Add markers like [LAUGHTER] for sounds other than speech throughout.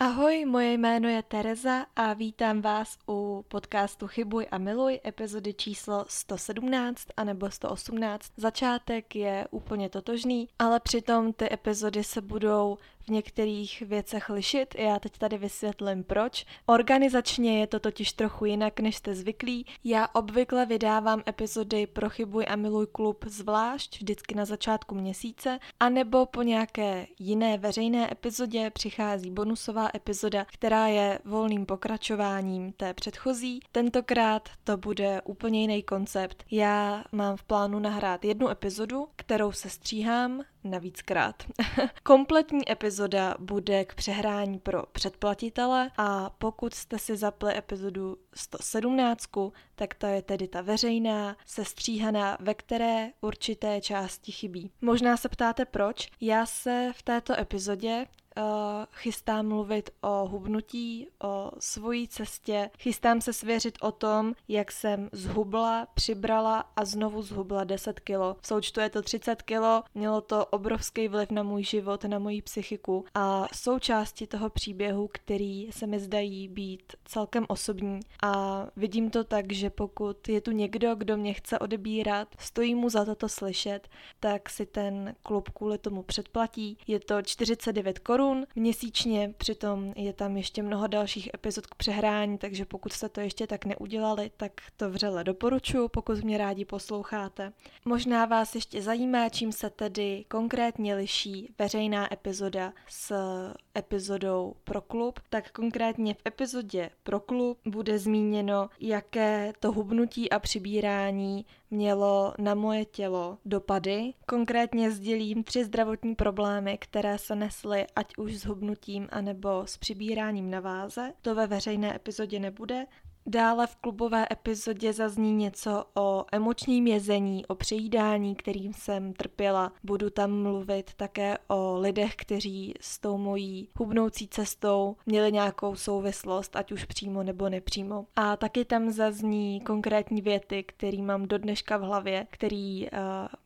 Ahoj, moje jméno je Tereza a vítám vás u podcastu Chybuj a miluj, epizody číslo 117 anebo 118. Začátek je úplně totožný, ale přitom ty epizody se budou v některých věcech lišit. Já teď tady vysvětlím proč. Organizačně je to totiž trochu jinak, než jste zvyklí. Já obvykle vydávám epizody pro Chybuj a miluj klub zvlášť, vždycky na začátku měsíce, anebo po nějaké jiné veřejné epizodě přichází bonusová epizoda, která je volným pokračováním té předchozí. Tentokrát to bude úplně jiný koncept. Já mám v plánu nahrát jednu epizodu, kterou se stříhám navíckrát. [LAUGHS] Kompletní epizoda bude k přehrání pro předplatitele a pokud jste si zapli epizodu 117, tak to je tedy ta veřejná, sestříhaná, ve které určité části chybí. Možná se ptáte proč. Já se v této epizodě chystám mluvit o hubnutí, o svojí cestě. Chystám se svěřit o tom, jak jsem zhubla, přibrala a znovu zhubla 10 kilo. V součtu je to 30 kilo, mělo to obrovský vliv na můj život, na moji psychiku a součástí toho příběhu, který se mi zdají být celkem osobní a vidím to tak, že pokud je tu někdo, kdo mě chce odebírat, stojí mu za toto slyšet, tak si ten klub kvůli tomu předplatí. Je to 49 korun korun měsíčně, přitom je tam ještě mnoho dalších epizod k přehrání, takže pokud jste to ještě tak neudělali, tak to vřele doporučuji, pokud mě rádi posloucháte. Možná vás ještě zajímá, čím se tedy konkrétně liší veřejná epizoda s epizodou pro klub, tak konkrétně v epizodě pro klub bude zmíněno, jaké to hubnutí a přibírání mělo na moje tělo dopady. Konkrétně sdělím tři zdravotní problémy, které se nesly ať už s hubnutím anebo s přibíráním na váze. To ve veřejné epizodě nebude, Dále v klubové epizodě zazní něco o emočním jezení, o přejídání, kterým jsem trpěla. Budu tam mluvit také o lidech, kteří s tou mojí hubnoucí cestou měli nějakou souvislost, ať už přímo nebo nepřímo. A taky tam zazní konkrétní věty, které mám do dneška v hlavě, který uh,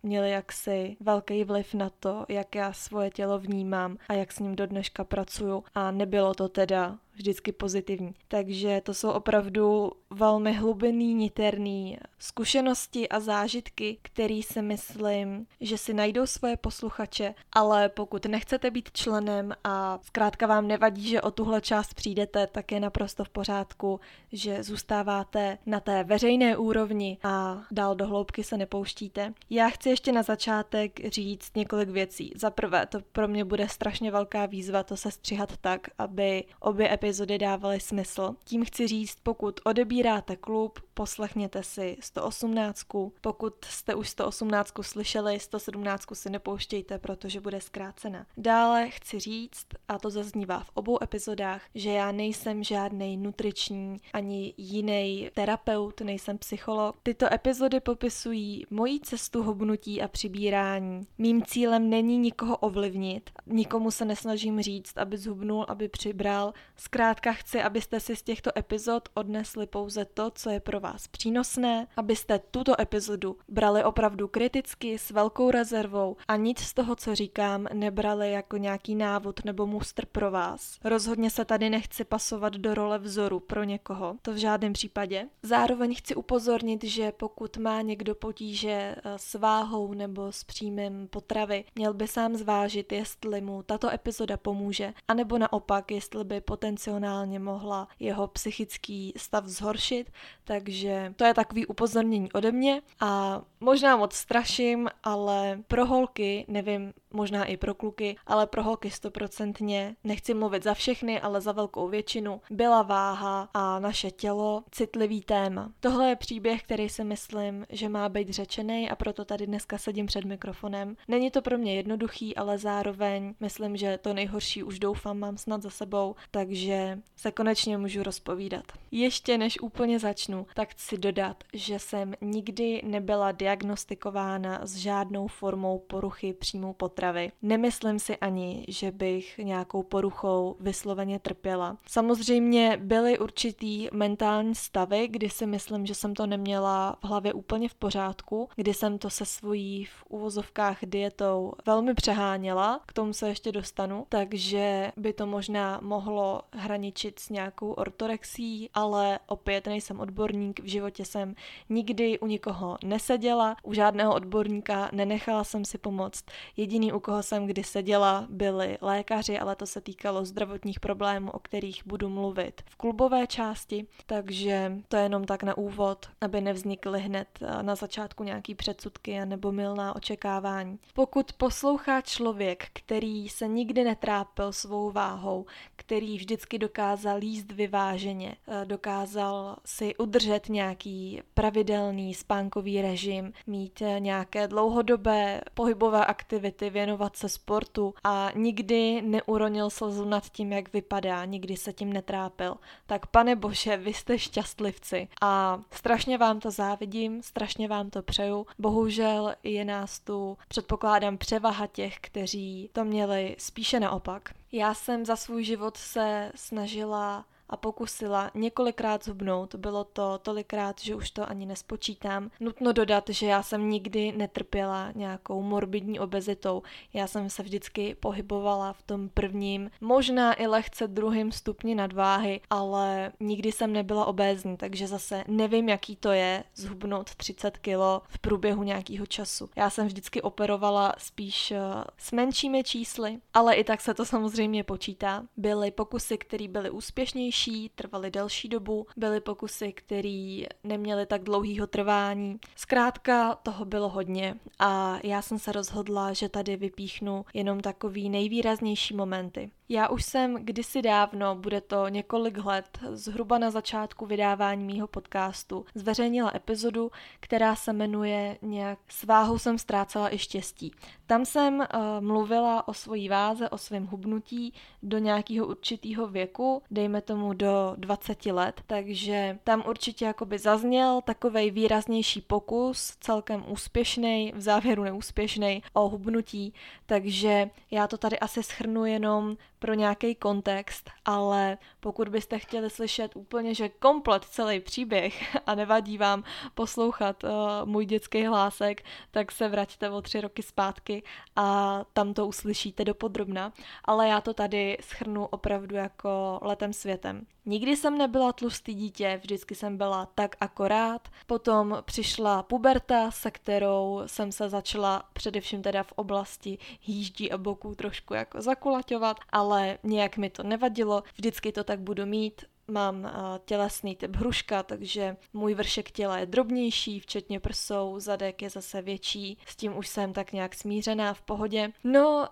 měly jaksi velký vliv na to, jak já svoje tělo vnímám a jak s ním do dneška pracuju. A nebylo to teda vždycky pozitivní. Takže to jsou opravdu velmi hlubinný, niterný zkušenosti a zážitky, který si myslím, že si najdou svoje posluchače, ale pokud nechcete být členem a zkrátka vám nevadí, že o tuhle část přijdete, tak je naprosto v pořádku, že zůstáváte na té veřejné úrovni a dál do hloubky se nepouštíte. Já chci ještě na začátek říct několik věcí. Za prvé, to pro mě bude strašně velká výzva to se střihat tak, aby obě epizody dávaly smysl. Tím chci říct, pokud odebíráte klub, poslechněte si 118. Pokud jste už 118 slyšeli, 117 si nepouštějte, protože bude zkrácena. Dále chci říct, a to zaznívá v obou epizodách, že já nejsem žádný nutriční ani jiný terapeut, nejsem psycholog. Tyto epizody popisují moji cestu hubnutí a přibírání. Mým cílem není nikoho ovlivnit, nikomu se nesnažím říct, aby zhubnul, aby přibral. Zkrátka chci, abyste si z těchto epizod odnesli pouze to, co je pro vás přínosné, abyste tuto epizodu brali opravdu kriticky, s velkou rezervou a nic z toho, co říkám, nebrali jako nějaký návod nebo mustr pro vás. Rozhodně se tady nechci pasovat do role vzoru pro někoho, to v žádném případě. Zároveň chci upozornit, že pokud má někdo potíže eh, s váhou nebo s příjmem potravy, měl by sám zvážit, jestli mu tato epizoda pomůže, anebo naopak, jestli by potenciálně mohla jeho psychický stav zhoršit, takže to je takový upozornění ode mě a možná moc straším, ale pro holky, nevím, možná i pro kluky, ale pro holky stoprocentně, nechci mluvit za všechny, ale za velkou většinu, byla váha a naše tělo citlivý téma. Tohle je příběh, který si myslím, že má být řečený a proto tady dneska sedím před mikrofonem. Není to pro mě jednoduchý, ale zároveň myslím, že to nejhorší už doufám mám snad za sebou, takže se konečně můžu rozpovídat. Ještě než úplně začnu, tak tak chci dodat, že jsem nikdy nebyla diagnostikována s žádnou formou poruchy příjmu potravy. Nemyslím si ani, že bych nějakou poruchou vysloveně trpěla. Samozřejmě byly určitý mentální stavy, kdy si myslím, že jsem to neměla v hlavě úplně v pořádku, kdy jsem to se svojí v úvozovkách dietou velmi přeháněla, k tomu se ještě dostanu, takže by to možná mohlo hraničit s nějakou ortorexí, ale opět nejsem odborník, v životě jsem nikdy u nikoho neseděla, u žádného odborníka nenechala jsem si pomoct. Jediný, u koho jsem kdy seděla, byli lékaři, ale to se týkalo zdravotních problémů, o kterých budu mluvit v klubové části, takže to je jenom tak na úvod, aby nevznikly hned eh, na začátku nějaký předsudky nebo milná očekávání. Pokud poslouchá člověk, který se nikdy netrápil svou váhou, který vždycky dokázal jíst vyváženě, eh, dokázal si udržet nějaký pravidelný spánkový režim, mít eh, nějaké dlouhodobé pohybové aktivity, věnovat se sportu a nikdy neuronil slzu nad tím, jak vypadá, nikdy se tím netrápil, tak pane bože, vy jste šťastlivci a strašně vám to závidím, strašně vám to přeju. Bohužel je nás tu, předpokládám, převaha těch, kteří to měli spíše naopak. Já jsem za svůj život se snažila a pokusila několikrát zhubnout. Bylo to tolikrát, že už to ani nespočítám. Nutno dodat, že já jsem nikdy netrpěla nějakou morbidní obezitou. Já jsem se vždycky pohybovala v tom prvním, možná i lehce druhým stupni nadváhy, ale nikdy jsem nebyla obézní, takže zase nevím, jaký to je zhubnout 30 kilo v průběhu nějakého času. Já jsem vždycky operovala spíš eh, s menšími čísly, ale i tak se to samozřejmě počítá. Byly pokusy, které byly úspěšnější, delší, trvaly delší dobu, byly pokusy, které neměly tak dlouhýho trvání. Zkrátka toho bylo hodně a já jsem se rozhodla, že tady vypíchnu jenom takový nejvýraznější momenty. Já už jsem kdysi dávno, bude to několik let, zhruba na začátku vydávání mýho podcastu, zveřejnila epizodu, která se jmenuje nějak S váhou jsem ztrácela i štěstí. Tam jsem uh, mluvila o svojí váze, o svém hubnutí do nějakého určitého věku, dejme tomu do 20 let, takže tam určitě jakoby zazněl takovej výraznější pokus, celkem úspěšný, v závěru neúspěšný, o hubnutí, takže já to tady asi schrnu jenom pro nějaký kontext, ale pokud byste chtěli slyšet úplně, že komplet celý příběh [LAUGHS] a nevadí vám poslouchat uh, můj dětský hlásek, tak se vraťte o tři roky zpátky a tam to uslyšíte dopodrobna. Ale já to tady schrnu opravdu jako letem světem. Nikdy jsem nebyla tlustý dítě, vždycky jsem byla tak akorát. Potom přišla puberta, se kterou jsem se začala především teda v oblasti hýždí a boků trošku jako zakulaťovat, ale nějak mi to nevadilo, vždycky to tak budu mít, Mám tělesný typ hruška, takže můj vršek těla je drobnější, včetně prsou, zadek je zase větší, s tím už jsem tak nějak smířená v pohodě. No,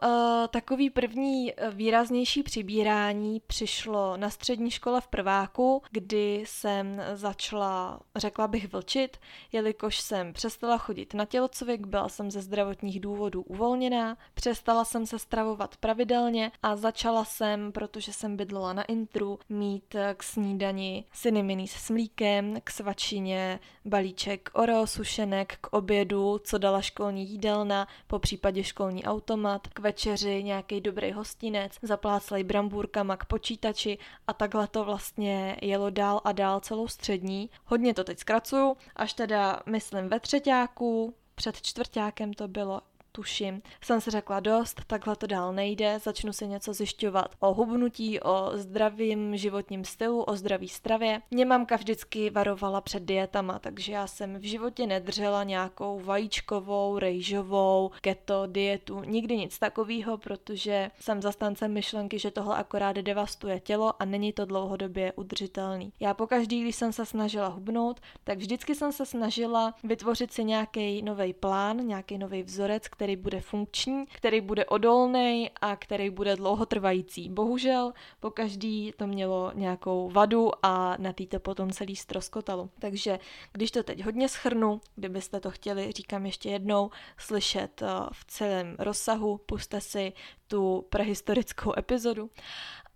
takový první výraznější přibírání přišlo na střední škole v prváku, kdy jsem začala, řekla bych, vlčit, jelikož jsem přestala chodit na tělocvik, byla jsem ze zdravotních důvodů uvolněná, přestala jsem se stravovat pravidelně a začala jsem, protože jsem bydlela na intru, mít k snídani syniminy s mlíkem, k svačině balíček Oreo sušenek, k obědu, co dala školní jídelna, po případě školní automat, k večeři nějaký dobrý hostinec, zapláclej brambůrkama k počítači a takhle to vlastně jelo dál a dál celou střední. Hodně to teď zkracuju, až teda myslím ve třetíku, před čtvrtákem to bylo tuším, jsem si řekla dost, takhle to dál nejde, začnu si něco zjišťovat o hubnutí, o zdravým životním stylu, o zdraví stravě. Mě mamka vždycky varovala před dietama, takže já jsem v životě nedržela nějakou vajíčkovou, rejžovou, keto dietu, nikdy nic takového, protože jsem zastancem myšlenky, že tohle akorát devastuje tělo a není to dlouhodobě udržitelný. Já pokaždý, když jsem se snažila hubnout, tak vždycky jsem se snažila vytvořit si nějaký nový plán, nějaký nový vzorec, který bude funkční, který bude odolný a který bude dlouhotrvající. Bohužel po každý to mělo nějakou vadu a na tý to potom celý stroskotalo. Takže když to teď hodně schrnu, kdybyste to chtěli, říkám ještě jednou, slyšet eh, v celém rozsahu, puste si tu prehistorickou epizodu.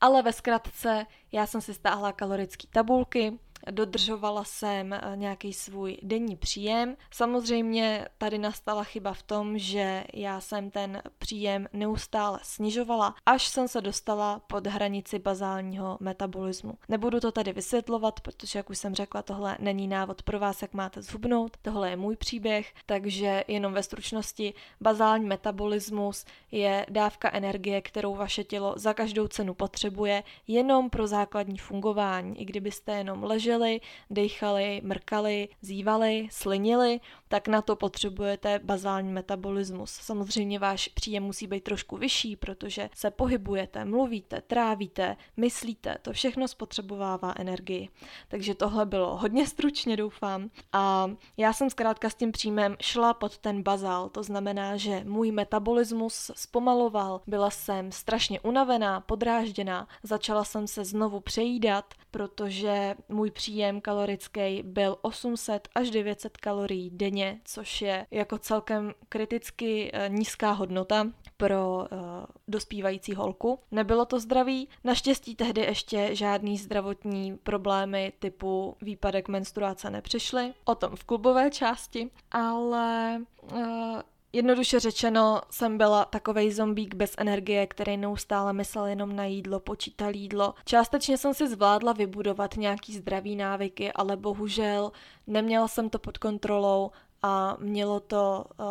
Ale ve zkratce, já jsem si stáhla kalorické tabulky, dodržovala jsem eh, nějaký svůj denní příjem. Samozřejmě tady nastala chyba v tom, že já jsem ten příjem neustále snižovala, až jsem se dostala pod hranici bazálního metabolismu. Nebudu to tady vysvětlovat, protože, jak už jsem řekla, tohle není návod pro vás, jak máte zhubnout. Tohle je můj příběh, takže jenom ve stručnosti bazální metabolismus je dávka energie, kterou vaše tělo za každou cenu potřebuje, jenom pro základní fungování. I kdybyste jenom leželi, dechali, mrkali, zývali, slinili, tak na to potřebujete bazální metabolismus. Samozřejmě váš příjem musí být trošku vyšší, protože se pohybujete, mluvíte, trávíte, myslíte, to všechno spotřebovává energii. Takže tohle bylo hodně stručně, doufám. A já jsem zkrátka s tím příjmem šla pod ten bazál, to znamená, že můj metabolismus zpomaloval, byla jsem strašně unavená, podrážděná, začala jsem se znovu přejídat, protože můj příjem kalorický byl 800 až 900 kalorií denně, což je jako celkem kriticky eh, nízká hodnota pro uh, dospívající holku. Nebylo to zdraví, naštěstí tehdy ještě žádný zdravotní problémy typu výpadek menstruace nepřišly, o tom v klubové části, ale uh, Jednoduše řečeno, jsem byla takovej zombík bez energie, který neustále myslel jenom na jídlo, počítal jídlo. Částečně jsem si zvládla vybudovat nějaký zdravý návyky, ale bohužel neměla jsem to pod kontrolou a mělo to uh,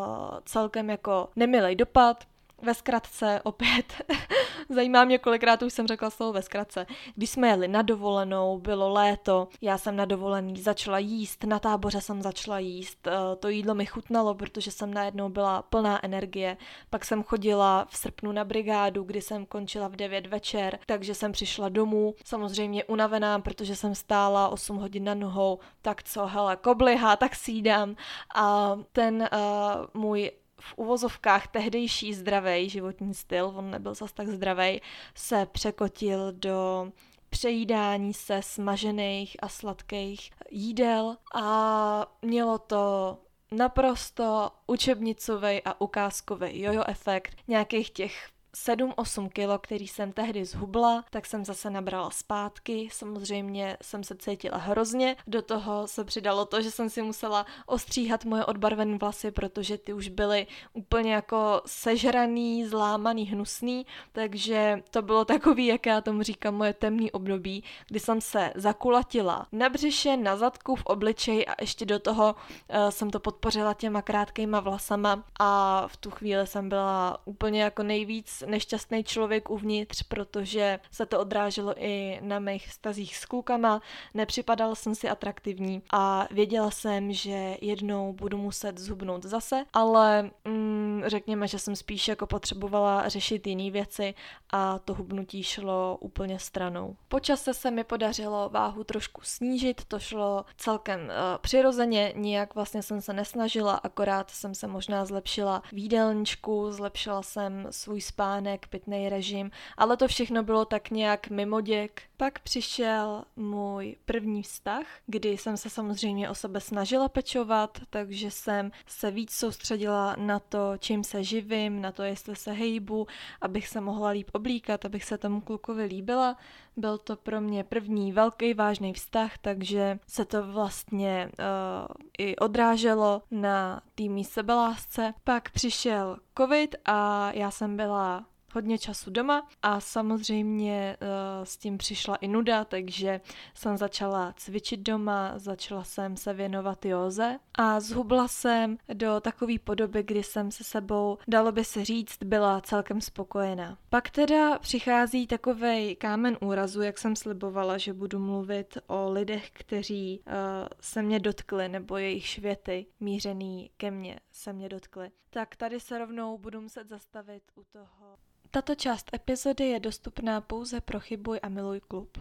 celkem jako nemilej dopad. Ve zkratce opět [LAUGHS] zajímá mě, kolikrát už jsem řekla slovo ve zkratce. Když jsme jeli na dovolenou, bylo léto, já jsem na dovolený začala jíst, na táboře jsem začala jíst, eh, to jídlo mi chutnalo, protože jsem najednou byla plná energie. Pak jsem chodila v srpnu na brigádu, kdy jsem končila v 9 večer, takže jsem přišla domů, samozřejmě unavená, protože jsem stála 8 hodin na nohou, tak co, hele, kobliha, tak sídám. A ten uh, můj v uvozovkách tehdejší zdravý životní styl, on nebyl zas tak zdravý, se překotil do přejídání se smažených a sladkých jídel a mělo to naprosto učebnicový a ukázkový jojo efekt nějakých těch 7-8 kilo, který jsem tehdy zhubla, tak jsem zase nabrala zpátky. Samozřejmě jsem se cítila hrozně. Do toho se přidalo to, že jsem si musela ostříhat moje odbarvené vlasy, protože ty už byly úplně jako sežraný, zlámaný, hnusný. Takže to bylo takový, jak já tomu říkám, moje temný období, kdy jsem se zakulatila na břiše, na zadku, v obličeji a ještě do toho uh, jsem to podpořila těma krátkýma vlasama a v tu chvíli jsem byla úplně jako nejvíc nešťastný člověk uvnitř, protože se to odráželo i na mých vztazích s klukama, nepřipadal jsem si atraktivní a věděla jsem, že jednou budu muset zhubnout zase, ale mm, řekněme, že jsem spíš jako potřebovala řešit jiné věci a to hubnutí šlo úplně stranou. Po čase se mi podařilo váhu trošku snížit, to šlo celkem uh, přirozeně, nijak vlastně jsem se nesnažila, akorát jsem se možná zlepšila výdelníčku, zlepšila jsem svůj spánek, spánek, pitný režim, ale to všechno bylo tak nějak mimo děk. Pak přišel můj první vztah, kdy jsem se samozřejmě o sebe snažila pečovat, takže jsem se víc soustředila na to, čím se živím, na to, jestli se hejbu, abych se mohla líp oblíkat, abych se tomu klukovi líbila. Byl to pro mě první velký vážný vztah, takže se to vlastně uh, i odráželo na týmí sebelásce. Pak přišel covid a já jsem byla hodně času doma a samozřejmě uh, s tím přišla i nuda, takže jsem začala cvičit doma, začala jsem se věnovat józe a zhubla jsem do takové podoby, kdy jsem se sebou, dalo by se říct, byla celkem spokojená. Pak teda přichází takový kámen úrazu, jak jsem slibovala, že budu mluvit o lidech, kteří uh, se mě dotkli, nebo jejich švěty mířený ke mně se mě dotkly. Tak tady se rovnou budu muset zastavit u toho tato část epizody je dostupná pouze pro Chybuj a Miluj klub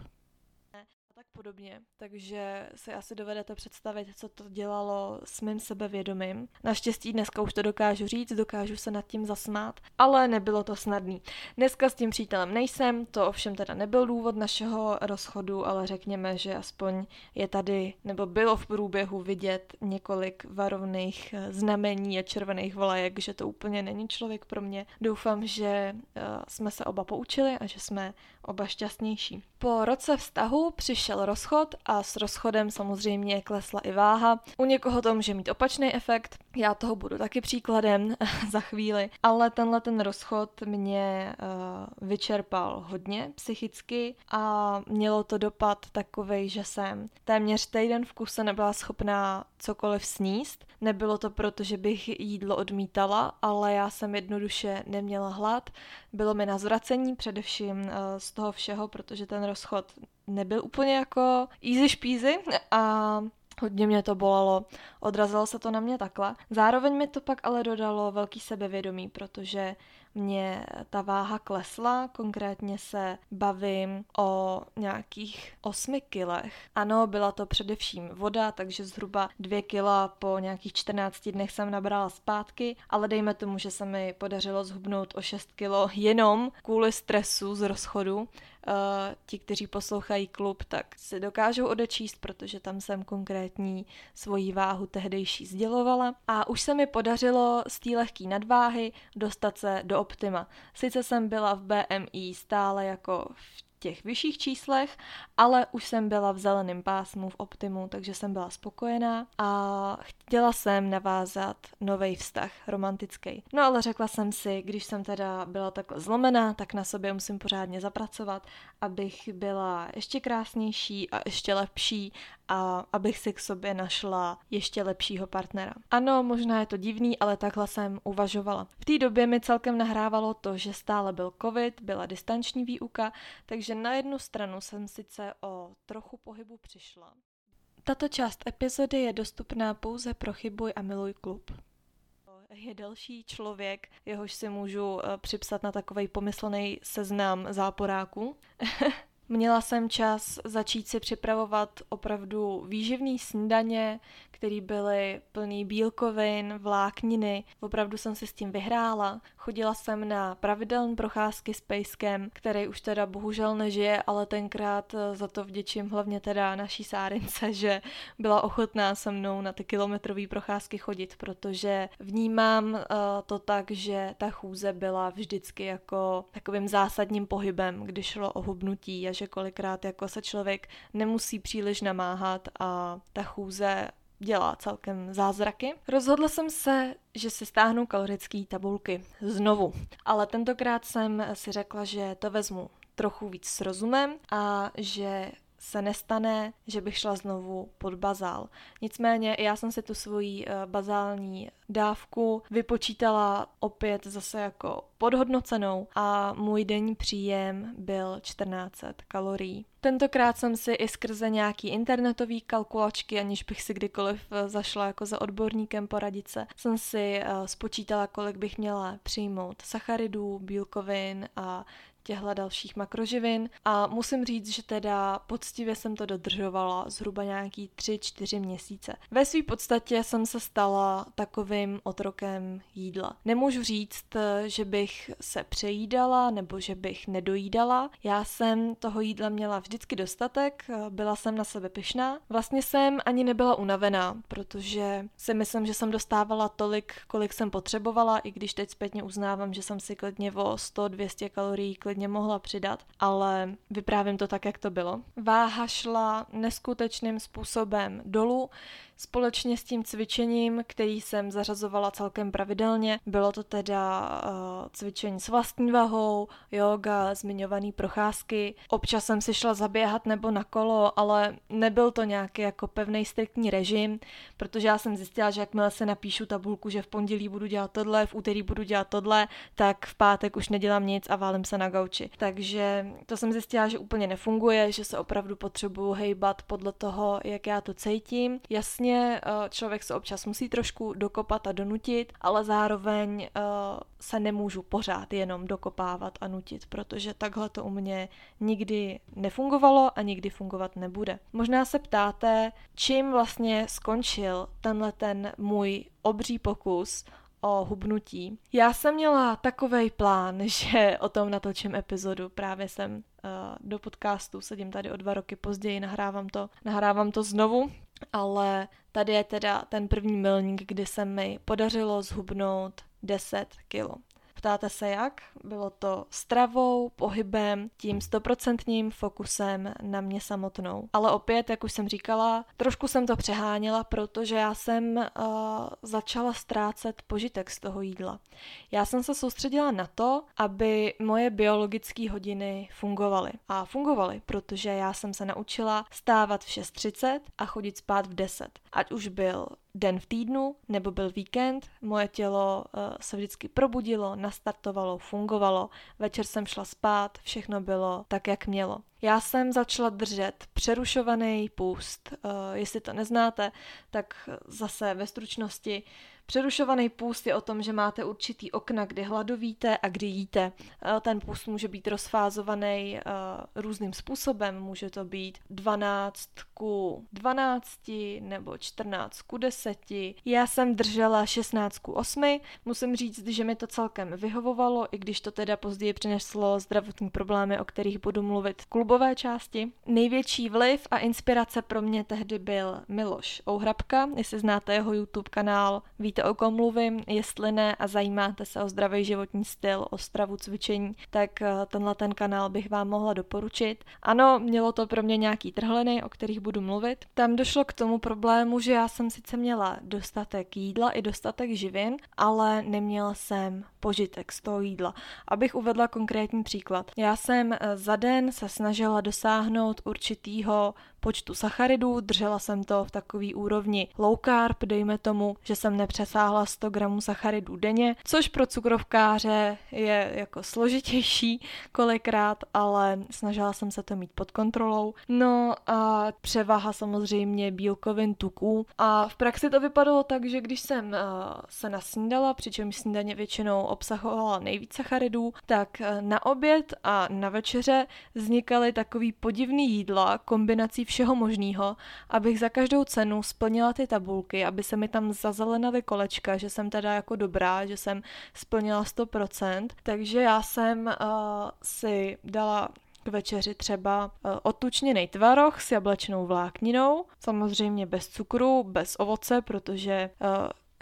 podobně, takže si asi dovedete představit, co to dělalo s mým sebevědomím. Naštěstí dneska už to dokážu říct, dokážu se nad tím zasmát, ale nebylo to snadný. Dneska s tím přítelem nejsem, to ovšem teda nebyl důvod našeho rozchodu, ale řekněme, že aspoň je tady, nebo bylo v průběhu vidět několik varovných eh, znamení a červených vlajek, že to úplně není člověk pro mě. Doufám, že uh, jsme se oba poučili a že jsme oba šťastnější. Po roce vztahu přišel rozchod a s rozchodem samozřejmě klesla i váha. U někoho to může mít opačný efekt, já toho budu taky příkladem [LAUGHS] za chvíli, ale tenhle ten rozchod mě uh, vyčerpal hodně psychicky a mělo to dopad takovej, že jsem téměř týden v kuse nebyla schopná cokoliv sníst. Nebylo to proto, že bych jídlo odmítala, ale já jsem jednoduše neměla hlad. Bylo mi na zvracení především uh, z toho všeho, protože ten rozchod nebyl úplně jako easy špízy a Hodně mě to bolelo, odrazilo se to na mě takhle. Zároveň mi to pak ale dodalo velký sebevědomí, protože mě ta váha klesla, konkrétně se bavím o nějakých 8 kilech. Ano, byla to především voda, takže zhruba 2 kila po nějakých 14 dnech jsem nabrala zpátky, ale dejme tomu, že se mi podařilo zhubnout o 6 kilo jenom kvůli stresu z rozchodu, Uh, ti, kteří poslouchají klub, tak si dokážou odečíst, protože tam jsem konkrétní svoji váhu tehdejší sdělovala. A už se mi podařilo z té lehké nadváhy dostat se do optima. Sice jsem byla v BMI stále jako v těch vyšších číslech, ale už jsem byla v zeleném pásmu v Optimu, takže jsem byla spokojená a chtěla jsem navázat nový vztah, romantický. No ale řekla jsem si, když jsem teda byla takhle zlomená, tak na sobě musím pořádně zapracovat, abych byla ještě krásnější a ještě lepší a abych si k sobě našla ještě lepšího partnera. Ano, možná je to divný, ale takhle jsem uvažovala. V té době mi celkem nahrávalo to, že stále byl covid, byla distanční výuka, takže na jednu stranu jsem sice o trochu pohybu přišla. Tato část epizody je dostupná pouze pro Chybuj a Miluj klub je další člověk, jehož si můžu eh, připsat na takový pomyslný seznam záporáků. [LAUGHS] Měla jsem čas začít si připravovat opravdu výživný snídaně, které byly plný bílkovin, vlákniny. Opravdu jsem si s tím vyhrála. Chodila jsem na pravidelné procházky s pejskem, který už teda bohužel nežije, ale tenkrát eh, za to vděčím hlavně teda naší sárince, že byla ochotná se mnou na ty kilometrové procházky chodit, protože vnímám uh, to tak, že ta chůze byla vždycky jako takovým zásadním pohybem, když šlo o hubnutí a že kolikrát jako se člověk nemusí příliš namáhat a ta chůze dělá celkem zázraky. Rozhodla jsem se, že si stáhnu kalorické tabulky znovu, ale tentokrát jsem si řekla, že to vezmu trochu víc s rozumem a že se nestane, že bych šla znovu pod bazál. Nicméně já jsem si tu svoji eh, bazální dávku vypočítala opět zase jako podhodnocenou a můj denní příjem byl 1400 kalorií. Tentokrát jsem si i skrze nějaký internetový kalkulačky, aniž bych si kdykoliv eh, zašla jako za odborníkem poradit se, jsem si uh, spočítala, kolik bych měla přijmout sacharidů, bílkovin a těchto dalších makroživin a musím říct, že teda poctivě jsem to dodržovala zhruba nějaký 3-4 měsíce. Ve své podstatě jsem se stala takovým otrokem jídla. Nemůžu říct, že bych se přejídala nebo že bych nedojídala. Já jsem toho jídla měla vždycky dostatek, byla jsem na sebe pyšná. Vlastně jsem ani nebyla unavená, protože si myslím, že jsem dostávala tolik, kolik jsem potřebovala, i když teď zpětně uznávám, že jsem si klidně o 100-200 kalorií klidně klidně mohla přidat, ale vyprávím to tak, jak to bylo. Váha šla neskutečným způsobem dolů, společně s tím cvičením, který jsem zařazovala celkem pravidelně. Bylo to teda uh, cvičení s vlastní vahou, yoga, zmiňovaný procházky. Občas jsem si šla zaběhat nebo na kolo, ale nebyl to nějaký jako pevný striktní režim, protože já jsem zjistila, že jakmile se napíšu tabulku, že v pondělí budu dělat tohle, v úterý budu dělat tohle, tak v pátek už nedělám nic a válím se na gauči. Takže to jsem zjistila, že úplně nefunguje, že se opravdu potřebuju hejbat podle toho, jak já to cítím. Jasně Jasně, eh, člověk se občas musí trošku dokopat a donutit, ale zároveň eh, se nemůžu pořád jenom dokopávat a nutit, protože takhle to u mě nikdy nefungovalo a nikdy fungovat nebude. Možná se ptáte, čím vlastně skončil tenhle ten můj obří pokus o hubnutí. Já jsem měla takový plán, [LAUGHS] že o tom natočím epizodu. Právě jsem uh, do podcastu, sedím tady o dva roky později, nahrávám to, nahrávám to znovu, ale tady je teda ten první milník, kdy se mi podařilo zhubnout 10 kilo. Ptáte se jak? Bylo to stravou, pohybem, tím stoprocentním fokusem na mě samotnou. Ale opět, jak už jsem říkala, trošku jsem to přeháněla, protože já jsem uh, začala ztrácet požitek z toho jídla. Já jsem se soustředila na to, aby moje biologické hodiny fungovaly. A fungovaly, protože já jsem se naučila stávat v 6.30 a chodit spát v 10. Ať už byl den v týdnu nebo byl víkend, moje tělo uh, se vždycky probudilo, nastartovalo, fungovalo, večer jsem šla spát, všechno bylo tak, jak mělo. Já jsem začala držet přerušovaný půst. Uh, jestli to neznáte, tak zase ve stručnosti Přerušovaný půst je o tom, že máte určitý okna, kdy hladovíte a kdy jíte. Eh, ten půst může být rozfázovaný uh, různým způsobem. Může to být 12 ku 12 nebo 14 ku 10. Já jsem držela 16 ku 8. Musím říct, že mi to celkem vyhovovalo, i když to teda později přineslo zdravotní problémy, o kterých budu mluvit v klubové části. Největší vliv a inspirace pro mě tehdy byl Miloš Ouhrabka. Jestli znáte jeho YouTube kanál, víte o kom mluvím, jestli ne a zajímáte se o zdravý životní styl, o stravu, cvičení, tak eh, tenhle ten kanál bych vám mohla doporučit. Ano, mělo to pro mě nějaký trhliny, o kterých budu mluvit. Tam došlo k tomu problému, že já jsem sice měla dostatek jídla i dostatek živin, ale neměla jsem požitek z toho jídla. Abych uvedla konkrétní příklad. Já jsem eh, za den se snažila dosáhnout určitýho počtu sacharidů, držela jsem to v takový úrovni low carb, dejme tomu, že jsem nepřesáhla 100 gramů sacharidů denně, což pro cukrovkáře je jako složitější kolikrát, ale snažila jsem se to mít pod kontrolou. No a převaha samozřejmě bílkovin tuků a v praxi to vypadalo tak, že když jsem uh, se nasnídala, přičemž snídaně většinou obsahovala nejvíce sacharidů, tak uh, na oběd a na večeře vznikaly takový podivný jídla kombinací všeho možného, abych za každou cenu splnila ty tabulky, aby se mi tam zazelenaly kolečka, že jsem teda jako dobrá, že jsem splnila 100%. Takže já jsem uh, si dala k večeři třeba uh, otučněný tvaroh s jablečnou vlákninou, samozřejmě bez cukru, bez ovoce, protože uh,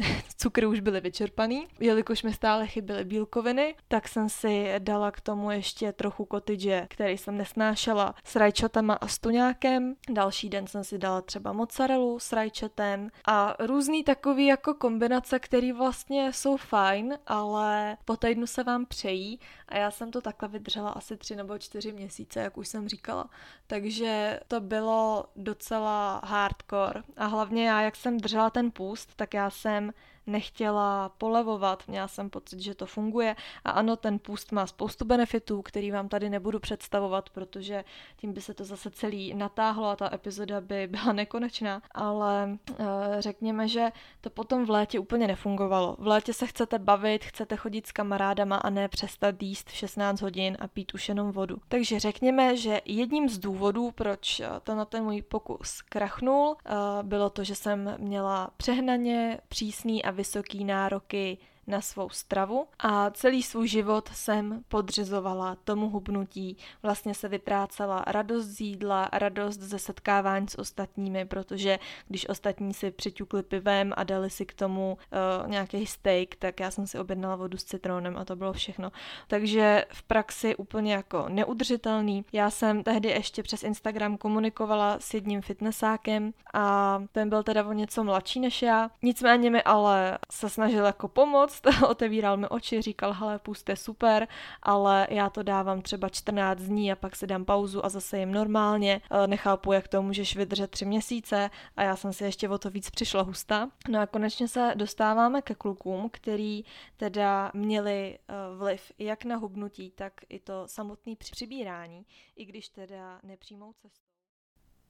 [LAUGHS] cukry už byly vyčerpaný. Jelikož mi stále chyběly bílkoviny, tak jsem si dala k tomu ještě trochu kotidže, který jsem nesnášela s rajčatama a stuňákem. Další den jsem si dala třeba mozzarellu s rajčetem a různý takový jako kombinace, které vlastně jsou fajn, ale po týdnu se vám přejí a já jsem to takhle vydržela asi tři nebo čtyři měsíce, jak už jsem říkala. Takže to bylo docela hardcore a hlavně já, jak jsem držela ten půst, tak já jsem nechtěla polevovat, měla jsem pocit, že to funguje a ano, ten půst má spoustu benefitů, který vám tady nebudu představovat, protože tím by se to zase celý natáhlo a ta epizoda by byla nekonečná, ale uh, řekněme, že to potom v létě úplně nefungovalo. V létě se chcete bavit, chcete chodit s kamarádama a ne přestat jíst v 16 hodin a pít už jenom vodu. Takže řekněme, že jedním z důvodů, proč eh, to na ten můj pokus krachnul, uh, bylo to, že jsem měla přehnaně přísný a vysoký nároky na svou stravu a celý svůj život jsem podřizovala tomu hubnutí. Vlastně se vytrácela radost z jídla, radost ze setkávání s ostatními, protože když ostatní si přiťukli pivem a dali si k tomu uh, nějaký steak, tak já jsem si objednala vodu s citronem a to bylo všechno. Takže v praxi úplně jako neudržitelný. Já jsem tehdy ještě přes Instagram komunikovala s jedním fitnessákem a ten byl teda o něco mladší než já. Nicméně mi ale se snažil jako pomoct pomoct, [LAUGHS] otevíral mi oči, říkal, hele, puste super, ale já to dávám třeba 14 dní a pak si dám pauzu a zase jim normálně. E, nechápu, jak to můžeš vydržet tři měsíce a já jsem si ještě o to víc přišla husta. No a konečně se dostáváme ke klukům, který teda měli e, vliv jak na hubnutí, tak i to samotné přibírání, i když teda nepřímou cestou.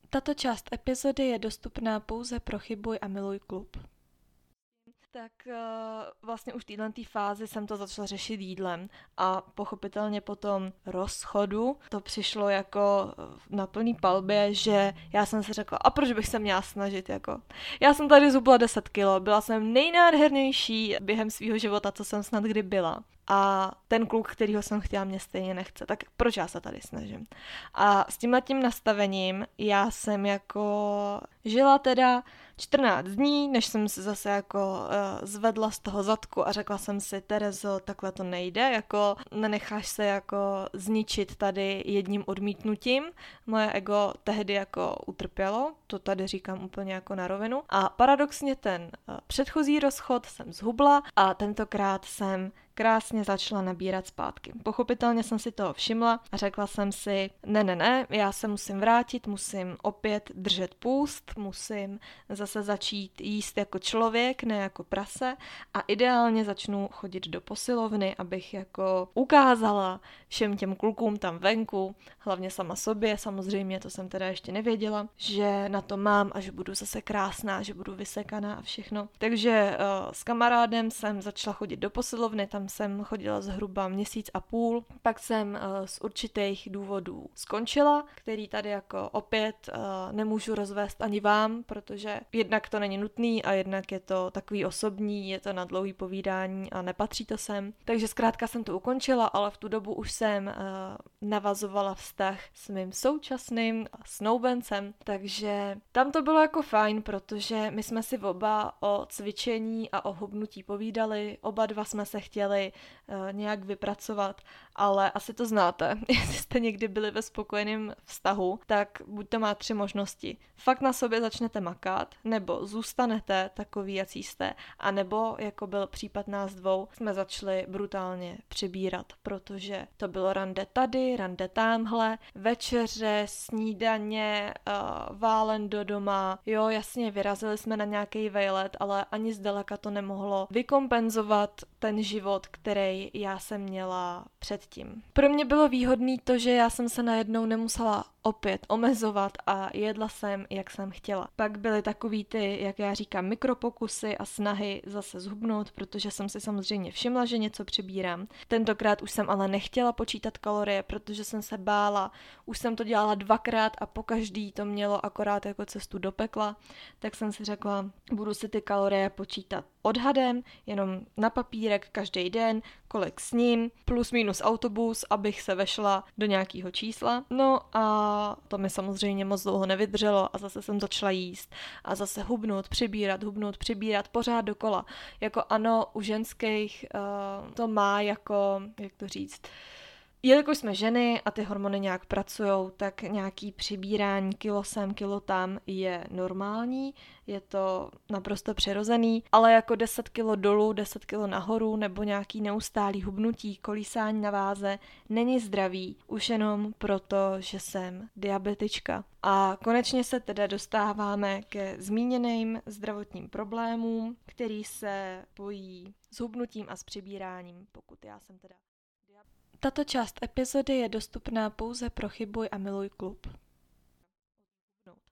Tato část epizody je dostupná pouze pro Chybuj a Miluj klub tak uh, vlastně už v této fázi jsem to začala řešit jídlem a pochopitelně po tom rozchodu to přišlo jako na plný palbě, že já jsem si řekla, a proč bych se měla snažit, jako. Já jsem tady zubla 10 kilo, byla jsem nejnádhernější během svého života, co jsem snad kdy byla a ten kluk, kterýho jsem chtěla, mě stejně nechce, tak proč já se tady snažím? A s tím tím nastavením já jsem jako žila teda 14 dní, než jsem se zase jako uh, zvedla z toho zadku a řekla jsem si, Terezo, takhle to nejde, jako nenecháš se jako zničit tady jedním odmítnutím. Moje ego tehdy jako utrpělo, to tady říkám úplně jako na rovinu. A paradoxně ten uh, předchozí rozchod jsem zhubla a tentokrát jsem krásně začala nabírat zpátky. Pochopitelně jsem si toho všimla a řekla jsem si, ne, ne, ne, já se musím vrátit, musím opět držet půst, musím zase začít jíst jako člověk, ne jako prase a ideálně začnu chodit do posilovny, abych jako ukázala všem těm klukům tam venku, hlavně sama sobě, samozřejmě to jsem teda ještě nevěděla, že na to mám a že budu zase krásná, že budu vysekaná a všechno. Takže uh, s kamarádem jsem začala chodit do posilovny, tam jsem chodila zhruba měsíc a půl, pak jsem uh, z určitých důvodů skončila, který tady jako opět uh, nemůžu rozvést ani vám, protože jednak to není nutný a jednak je to takový osobní, je to na dlouhý povídání a nepatří to sem. Takže zkrátka jsem to ukončila, ale v tu dobu už jsem uh, navazovala vztah s mým současným snoubencem, takže tam to bylo jako fajn, protože my jsme si oba o cvičení a o hubnutí povídali, oba dva jsme se chtěli uh, nějak vypracovat, ale asi to znáte. [LAUGHS] Jestli jste někdy byli ve spokojeném vztahu, tak buď to má tři možnosti. Fakt na sobě začnete makat, nebo zůstanete takový, jak jste, a nebo, jako byl případ nás dvou, jsme začali brutálně přibírat, protože to bylo rande tady, rande tamhle, večeře, snídaně, uh, válen do doma, jo, jasně, vyrazili jsme na nějaký vejlet, ale ani zdaleka to nemohlo vykompenzovat ten život, který já jsem měla předtím. Pro mě bylo výhodný to, že já jsem se najednou nemusela opět omezovat a jedla jsem, jak jsem chtěla. Pak byly takový ty, jak já říkám, mikropokusy a snahy zase zhubnout, protože jsem si samozřejmě všimla, že něco přibírám. Tentokrát už jsem ale nechtěla počítat kalorie, protože jsem se bála. Už jsem to dělala dvakrát a po každý to mělo akorát jako cestu do pekla, tak jsem si řekla, budu si ty kalorie počítat odhadem, jenom na papírek každý den, kolik s ním, plus minus autobus, abych se vešla do nějakého čísla. No a to mi samozřejmě moc dlouho nevydrželo a zase jsem začala jíst a zase hubnout, přibírat, hubnout, přibírat, pořád dokola. Jako ano, u ženských uh, to má jako, jak to říct, Jelikož jsme ženy a ty hormony nějak pracují, tak nějaký přibírání kilo sem, kilo tam je normální, je to naprosto přirozený, ale jako 10 kilo dolů, 10 kilo nahoru nebo nějaký neustálý hubnutí, kolísání na váze není zdravý, už jenom proto, že jsem diabetička. A konečně se teda dostáváme ke zmíněným zdravotním problémům, který se pojí s hubnutím a s přibíráním, pokud já jsem teda tato část epizody je dostupná pouze pro Chybuj a Miluj klub.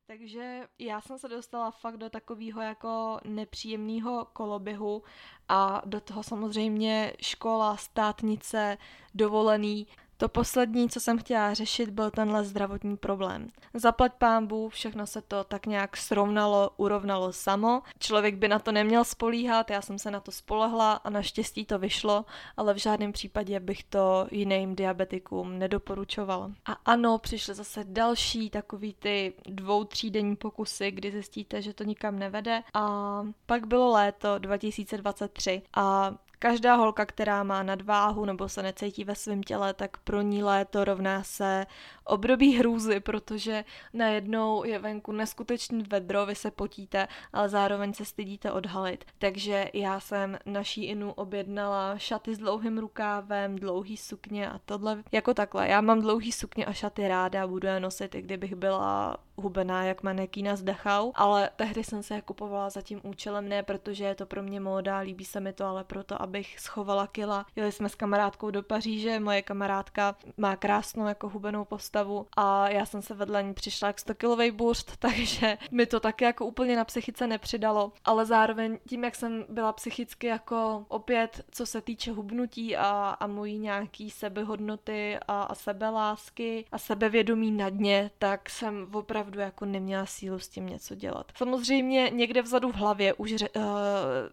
Takže já jsem se dostala fakt do takového jako nepříjemného koloběhu a do toho samozřejmě škola, státnice, dovolený. To poslední, co jsem chtěla řešit, byl tenhle zdravotní problém. Zaplať pámbu, všechno se to tak nějak srovnalo, urovnalo samo. Člověk by na to neměl spolíhat, já jsem se na to spolehla a naštěstí to vyšlo, ale v žádném případě bych to jiným diabetikům nedoporučovala. A ano, přišly zase další takový ty dvou, třídenní pokusy, kdy zjistíte, že to nikam nevede. A pak bylo léto 2023 a Každá holka, která má nadváhu nebo se necítí ve svém těle, tak pro ní léto rovná se období hrůzy, protože najednou je venku neskutečný vedro, vy se potíte, ale zároveň se stydíte odhalit. Takže já jsem naší Inu objednala šaty s dlouhým rukávem, dlouhý sukně a tohle jako takhle. Já mám dlouhý sukně a šaty ráda, budu je nosit, i kdybych byla hubená jak manekýna z Dachau, ale tehdy jsem se je kupovala za tím účelem, ne protože je to pro mě móda, líbí se mi to, ale proto, abych schovala kila. Jeli jsme s kamarádkou do Paříže, moje kamarádka má krásnou jako hubenou postavu a já jsem se vedle ní přišla jak 100 kilový burst, [LAUGHS] takže mi to taky jako úplně na psychice nepřidalo, ale zároveň tím, jak jsem byla psychicky jako opět, co se týče hubnutí a, a mojí nějaký sebehodnoty a, a sebelásky a sebevědomí na dně, tak jsem opravdu jako neměla sílu s tím něco dělat. Samozřejmě někde vzadu v hlavě už uh,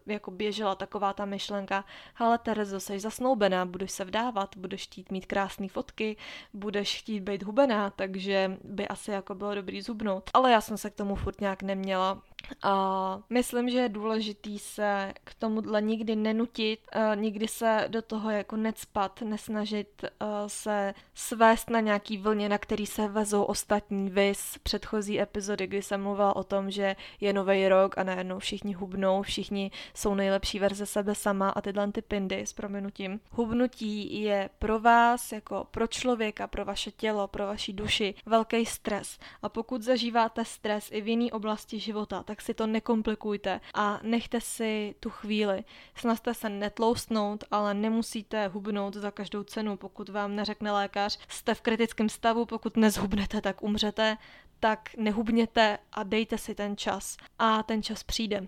jako běžela taková ta myšlenka, ale Terezo, jsi zasnoubená, budeš se vdávat, budeš chtít mít krásné fotky, budeš chtít být hubená, takže by asi jako bylo dobrý zubnout. Ale já jsem se k tomu furt nějak neměla A myslím, že je důležitý se k tomuhle nikdy nenutit, nikdy se do toho jako necpat, nesnažit uh, se svést na nějaký vlně, na který se vezou ostatní vys předchozí epizody, kdy jsem mluvila o tom, že je nový rok a najednou všichni hubnou, všichni jsou nejlepší verze sebe sama a tyhle ty pindy s prominutím. Hubnutí je pro vás, jako pro člověka, pro vaše tělo, pro vaši duši velký stres. A pokud zažíváte stres i v jiné oblasti života, tak si to nekomplikujte a nechte si tu chvíli. Snažte se netloustnout, ale nemusíte hubnout za každou cenu. Pokud vám neřekne lékař, jste v kritickém stavu, pokud nezhubnete, tak umřete, tak nehubněte a dejte si ten čas. A ten čas přijde.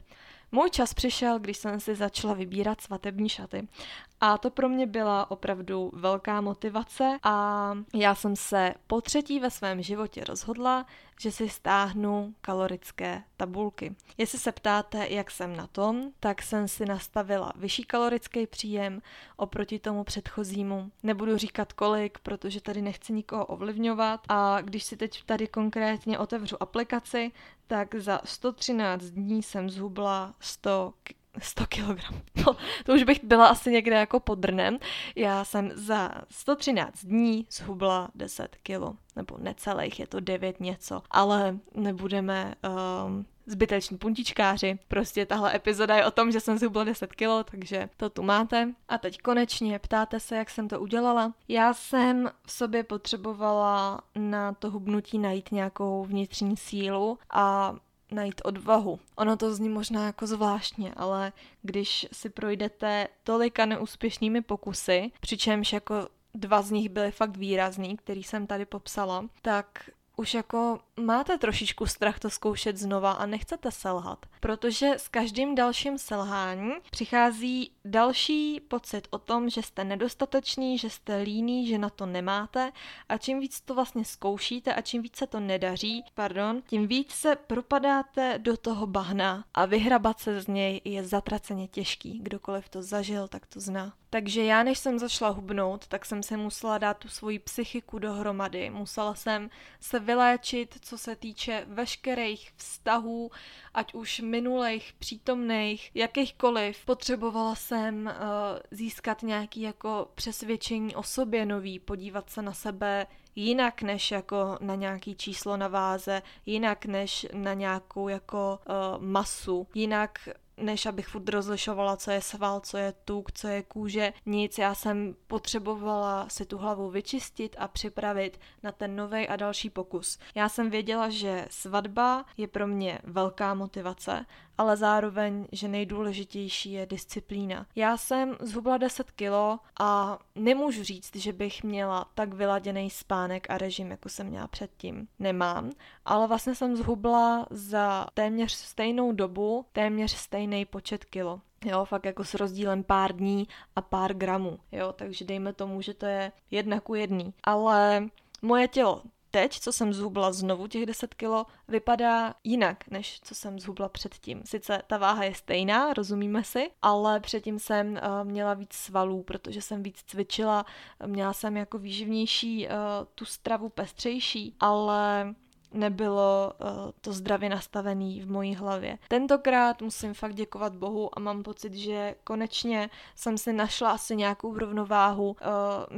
Můj čas přišel, když jsem si začala vybírat svatební šaty. A to pro mě byla opravdu velká motivace a já jsem se po třetí ve svém životě rozhodla, že si stáhnu kalorické tabulky. Jestli se ptáte, jak jsem na tom, tak jsem si nastavila vyšší kalorický příjem oproti tomu předchozímu. Nebudu říkat kolik, protože tady nechci nikoho ovlivňovat a když si teď tady konkrétně otevřu aplikaci, tak za 113 dní jsem zhubla 100 100 kg. No, to už bych byla asi někde jako pod drnem. Já jsem za 113 dní zhubla 10 kg. Nebo necelých, je to 9 něco. Ale nebudeme um, zbyteční puntičkáři. Prostě tahle epizoda je o tom, že jsem zhubla 10 kg, takže to tu máte. A teď konečně ptáte se, jak jsem to udělala. Já jsem v sobě potřebovala na to hubnutí najít nějakou vnitřní sílu a najít odvahu. Ono to zní možná jako zvláštně, ale když si projdete tolika neúspěšnými pokusy, přičemž jako dva z nich byly fakt výrazný, který jsem tady popsala, tak už jako máte trošičku strach to zkoušet znova a nechcete selhat, protože s každým dalším selháním přichází další pocit o tom, že jste nedostatečný, že jste líný, že na to nemáte a čím víc to vlastně zkoušíte a čím víc se to nedaří, pardon, tím víc se propadáte do toho bahna a vyhrabat se z něj je zatraceně těžký. Kdokoliv to zažil, tak to zná. Takže já, než jsem začala hubnout, tak jsem se musela dát tu svoji psychiku dohromady. Musela jsem se vyléčit, co se týče veškerých vztahů, ať už minulých, přítomných, jakýchkoliv. Potřebovala jsem uh, získat nějaký jako přesvědčení o sobě nový, podívat se na sebe jinak než jako na nějaký číslo na váze, jinak než na nějakou jako uh, masu, jinak než abych furt rozlišovala, co je sval, co je tuk, co je kůže, nic. Já jsem potřebovala si tu hlavu vyčistit a připravit na ten nový a další pokus. Já jsem věděla, že svatba je pro mě velká motivace ale zároveň, že nejdůležitější je disciplína. Já jsem zhubla 10 kilo a nemůžu říct, že bych měla tak vyladěný spánek a režim, jako jsem měla předtím. Nemám, ale vlastně jsem zhubla za téměř stejnou dobu, téměř stejný počet kilo. Jo, fakt jako s rozdílem pár dní a pár gramů, jo, takže dejme tomu, že to je jedna ku jedný. Ale moje tělo teď, co jsem zhubla znovu těch 10 kilo, vypadá jinak, než co jsem zhubla předtím. Sice ta váha je stejná, rozumíme si, ale předtím jsem uh, měla víc svalů, protože jsem víc cvičila, měla jsem jako výživnější uh, tu stravu pestřejší, ale nebylo uh, to zdravě nastavený v mojí hlavě. Tentokrát musím fakt děkovat Bohu a mám pocit, že konečně jsem si našla asi nějakou rovnováhu uh,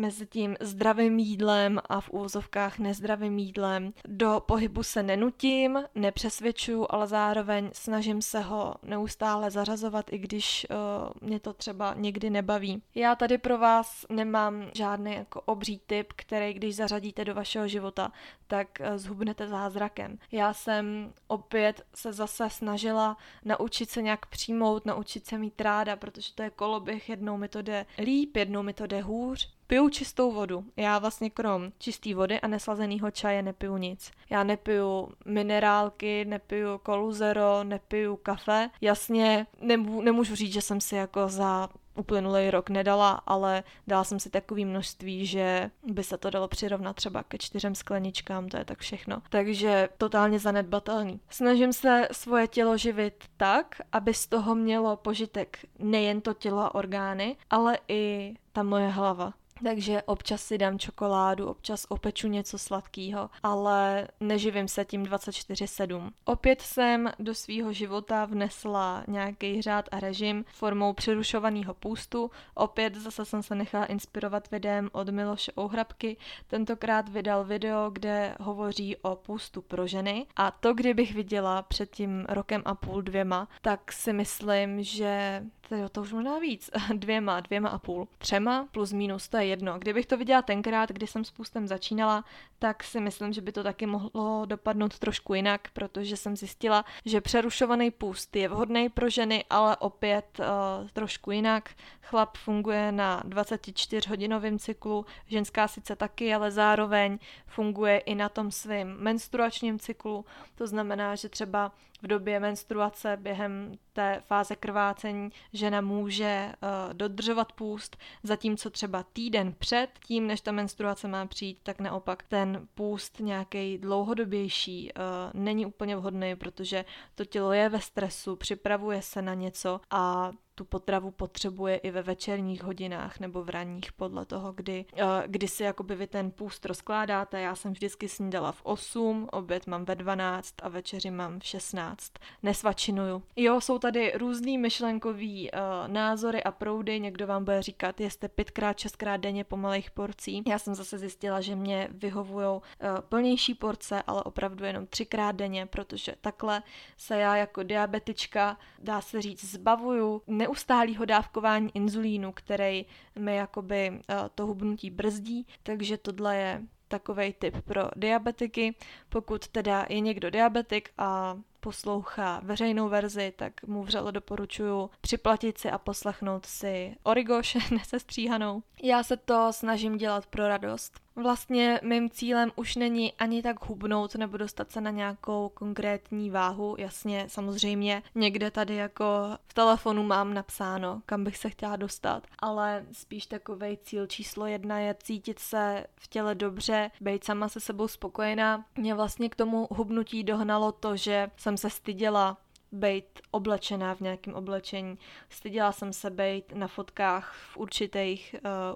mezi tím zdravým jídlem a v úvozovkách nezdravým jídlem. Do pohybu se nenutím, nepřesvědčuju, ale zároveň snažím se ho neustále zařazovat, i když uh, mě to třeba někdy nebaví. Já tady pro vás nemám žádný jako obří tip, který když zařadíte do vašeho života, tak zhubnete za zázrakem. Já jsem opět se zase snažila naučit se nějak přijmout, naučit se mít ráda, protože to je koloběh, jednou mi to jde líp, jednou mi to jde hůř. Piju čistou vodu. Já vlastně krom čisté vody a neslazeného čaje nepiju nic. Já nepiju minerálky, nepiju kolu zero, nepiju kafe. Jasně, nemůžu říct, že jsem si jako za uplynulý rok nedala, ale dala jsem si takový množství, že by se to dalo přirovnat třeba ke čtyřem skleničkám, to je tak všechno. Takže totálně zanedbatelný. Snažím se svoje tělo živit tak, aby z toho mělo požitek nejen to tělo a orgány, ale i ta moje hlava. Takže občas si dám čokoládu, občas opeču něco sladkého, ale neživím se tím 24-7. Opět jsem do svýho života vnesla nějaký řád a režim formou přerušovaného půstu. Opět zase jsem se nechala inspirovat videem od Miloše Ouhrabky. Tentokrát vydal video, kde hovoří o půstu pro ženy a to, kdybych viděla před tím rokem a půl dvěma, tak si myslím, že to, to už možná víc, [LAUGHS] dvěma, dvěma a půl, třema plus minus, to je jedno. Kdybych to viděla tenkrát, kdy jsem s půstem začínala, tak si myslím, že by to taky mohlo dopadnout trošku jinak, protože jsem zjistila, že přerušovaný půst je vhodný pro ženy, ale opět uh, trošku jinak. Chlap funguje na 24-hodinovém cyklu, ženská sice taky, ale zároveň funguje i na tom svém menstruačním cyklu. To znamená, že třeba v době menstruace během té fáze krvácení žena může uh, dodržovat půst, zatímco třeba týden před tím, než ta menstruace má přijít, tak naopak ten půst nějaký dlouhodobější uh, není úplně vhodný, protože to tělo je ve stresu, připravuje se na něco a tu potravu potřebuje i ve večerních hodinách nebo v ranních podle toho, kdy, uh, kdy si jakoby vy ten půst rozkládáte. Já jsem vždycky snídala v 8, oběd mám ve 12 a večeři mám v 16. Nesvačinuju. Jo, jsou tady různý myšlenkový uh, názory a proudy. Někdo vám bude říkat, jste pětkrát, šestkrát denně po malých porcí. Já jsem zase zjistila, že mě vyhovují uh, plnější porce, ale opravdu jenom třikrát denně, protože takhle se já jako diabetička, dá se říct, zbavuju neustálého dávkování inzulínu, který mi jakoby uh, to hubnutí brzdí, takže tohle je takový tip pro diabetiky. Pokud teda je někdo diabetik a poslouchá veřejnou verzi, tak mu vřele doporučuji připlatit si a poslechnout si Origoš [LAUGHS] nesestříhanou. Já se to snažím dělat pro radost. Vlastně mým cílem už není ani tak hubnout nebo dostat se na nějakou konkrétní váhu. Jasně, samozřejmě někde tady jako v telefonu mám napsáno, kam bych se chtěla dostat, ale spíš takový cíl číslo jedna je cítit se v těle dobře, být sama se sebou spokojená. Mě vlastně k tomu hubnutí dohnalo to, že jsem se styděla být oblečená v nějakém oblečení. Styděla jsem se být na fotkách v určitých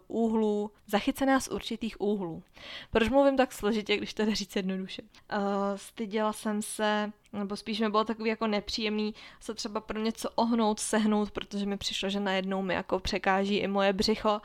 uh, úhlů, zachycená z určitých úhlů. Proč mluvím tak složitě, když to jde říct jednoduše? Uh, styděla jsem se nebo spíš mi bylo takový jako nepříjemný se třeba pro něco ohnout, sehnout, protože mi přišlo, že najednou mi jako překáží i moje břicho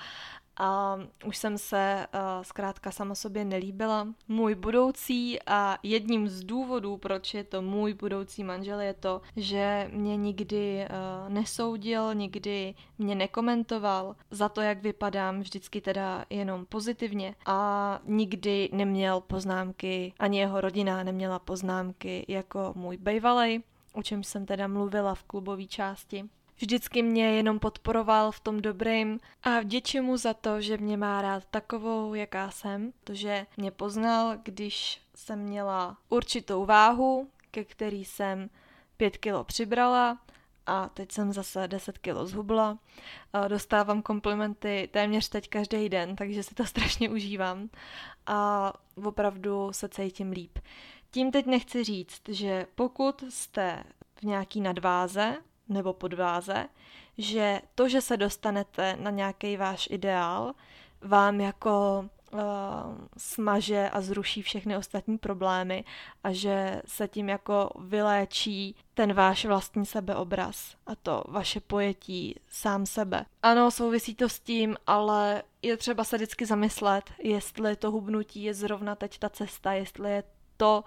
a už jsem se uh, zkrátka sama sobě nelíbila. Můj budoucí a jedním z důvodů, proč je to můj budoucí manžel, je to, že mě nikdy uh, nesoudil, nikdy mě nekomentoval za to, jak vypadám, vždycky teda jenom pozitivně a nikdy neměl poznámky, ani jeho rodina neměla poznámky jako můj bejvalej, o čem jsem teda mluvila v klubové části. Vždycky mě jenom podporoval v tom dobrým a vděčím mu za to, že mě má rád takovou, jaká jsem, protože mě poznal, když jsem měla určitou váhu, ke který jsem pět kilo přibrala a teď jsem zase 10 kilo zhubla. Dostávám komplimenty téměř teď každý den, takže si to [LAUGHS] strašně užívám a opravdu se cítím líp. Tím teď nechci říct, že pokud jste v nějaký nadváze, nebo podváze, že to, že se dostanete na nějaký váš ideál, vám jako uh, smaže a zruší všechny ostatní problémy a že se tím jako vyléčí ten váš vlastní sebeobraz a to vaše pojetí sám sebe. Ano, souvisí to s tím, ale je třeba se vždycky zamyslet, jestli to hubnutí je zrovna teď ta cesta, jestli je to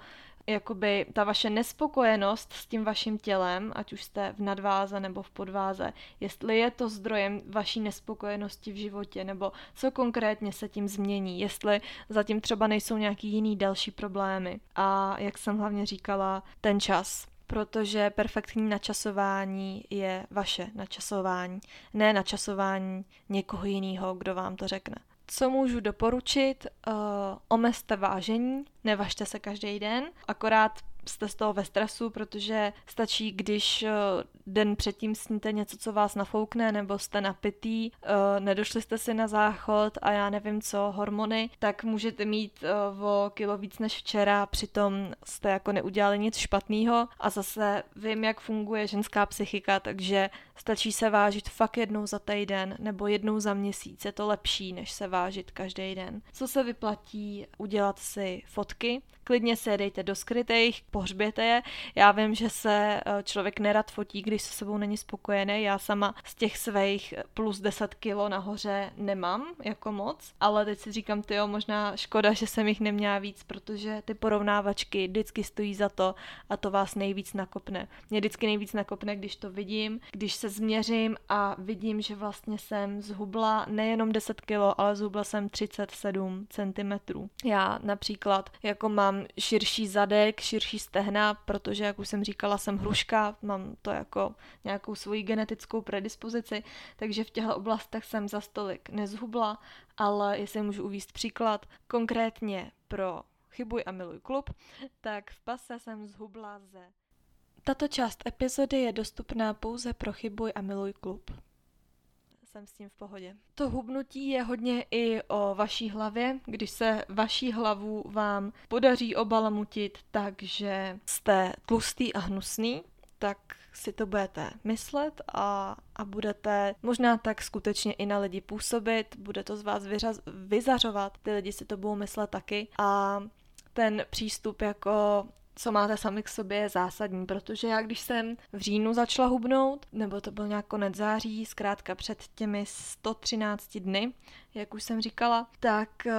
jakoby ta vaše nespokojenost s tím vaším tělem, ať už jste v nadváze nebo v podváze, jestli je to zdrojem vaší nespokojenosti v životě, nebo co konkrétně se tím změní, jestli zatím třeba nejsou nějaký jiný další problémy. A jak jsem hlavně říkala, ten čas, protože perfektní načasování je vaše načasování, ne načasování někoho jiného, kdo vám to řekne. Co můžu doporučit? Uh, omezte vážení, nevažte se každý den, akorát jste z toho ve stresu, protože stačí, když eh, den předtím sníte něco, co vás nafoukne, nebo jste napitý, eh, nedošli jste si na záchod a já nevím co, hormony, tak můžete mít eh, o kilo víc než včera, přitom jste jako neudělali nic špatného a zase vím, jak funguje ženská psychika, takže stačí se vážit fakt jednou za týden nebo jednou za měsíc, je to lepší, než se vážit každý den. Co se vyplatí udělat si fotky, klidně se dejte do skrytých, pohřběte je. Já vím, že se eh, člověk nerad fotí, když se sebou není spokojený. Já sama z těch svých plus 10 kilo nahoře nemám jako moc, ale teď si říkám, ty jo, možná škoda, že jsem jich neměla víc, protože ty porovnávačky vždycky stojí za to a to vás nejvíc nakopne. Mě vždycky nejvíc nakopne, když to vidím, když se změřím a vidím, že vlastně jsem zhubla nejenom 10 kilo, ale zhubla jsem 37 cm. Já například jako mám širší zadek, širší stehna, protože, jak už jsem říkala, jsem hruška, mám to jako nějakou svoji genetickou predispozici, takže v těchto oblastech jsem za stolik nezhubla, ale jestli můžu uvíst příklad, konkrétně pro Chybuj a miluj klub, tak v pase jsem zhubla ze... Tato část epizody je dostupná pouze pro Chybuj a miluj klub. Jsem s tím v pohodě. To hubnutí je hodně i o vaší hlavě, když se vaší hlavu vám podaří obalamutit takže jste tlustý a hnusný, tak si to budete myslet a, a budete možná tak skutečně i na lidi působit, bude to z vás vyřaz, vyzařovat, ty lidi si to budou myslet taky. A ten přístup jako co máte sami k sobě, je zásadní, protože já když jsem v říjnu začala hubnout, nebo to byl nějak konec září, zkrátka před těmi 113 dny, jak už jsem říkala, tak uh,